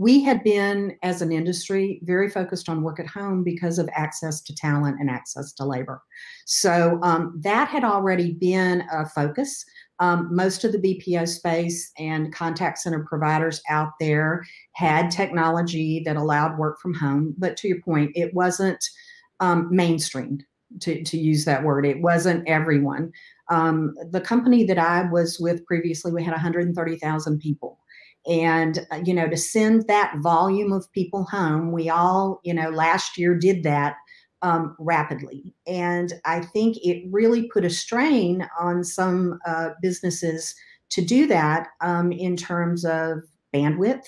we had been, as an industry, very focused on work at home because of access to talent and access to labor. So um, that had already been a focus. Um, most of the BPO space and contact center providers out there had technology that allowed work from home. But to your point, it wasn't um, mainstreamed, to, to use that word. It wasn't everyone. Um, the company that I was with previously, we had 130,000 people and uh, you know to send that volume of people home we all you know last year did that um, rapidly. And i think it really put a strain on some uh, businesses to do that um, in terms of bandwidth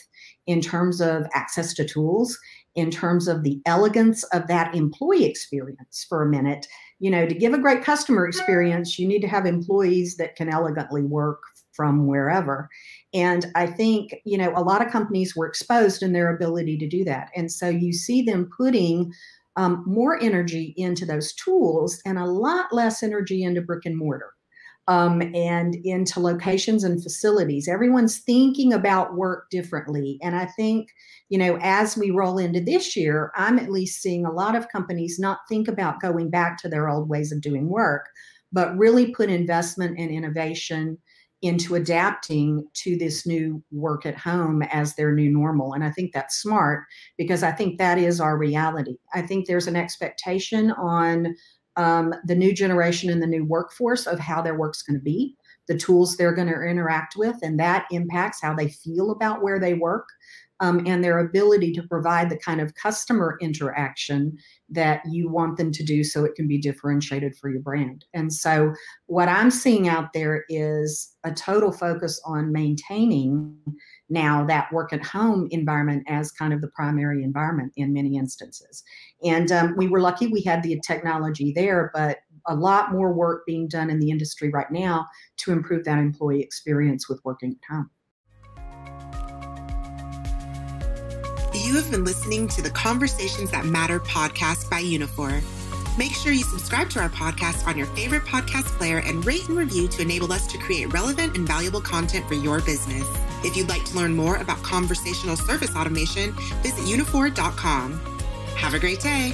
in terms of access to tools in terms of the elegance of that employee experience for a minute. You know to give a great customer experience you need to have employees that can elegantly work from wherever. And I think, you know, a lot of companies were exposed in their ability to do that. And so you see them putting um, more energy into those tools and a lot less energy into brick and mortar um, and into locations and facilities. Everyone's thinking about work differently. And I think, you know, as we roll into this year, I'm at least seeing a lot of companies not think about going back to their old ways of doing work, but really put investment and innovation into adapting to this new work at home as their new normal. And I think that's smart because I think that is our reality. I think there's an expectation on um, the new generation and the new workforce of how their work's going to be, the tools they're going to interact with, and that impacts how they feel about where they work um, and their ability to provide the kind of customer interaction that you want them to do so it can be differentiated for your brand. And so, what I'm seeing out there is a total focus on maintaining now that work at home environment as kind of the primary environment in many instances. And um, we were lucky we had the technology there, but a lot more work being done in the industry right now to improve that employee experience with working at home. You have been listening to the Conversations That Matter podcast by Uniphore. Make sure you subscribe to our podcast on your favorite podcast player and rate and review to enable us to create relevant and valuable content for your business. If you'd like to learn more about conversational service automation, visit uniphore.com. Have a great day.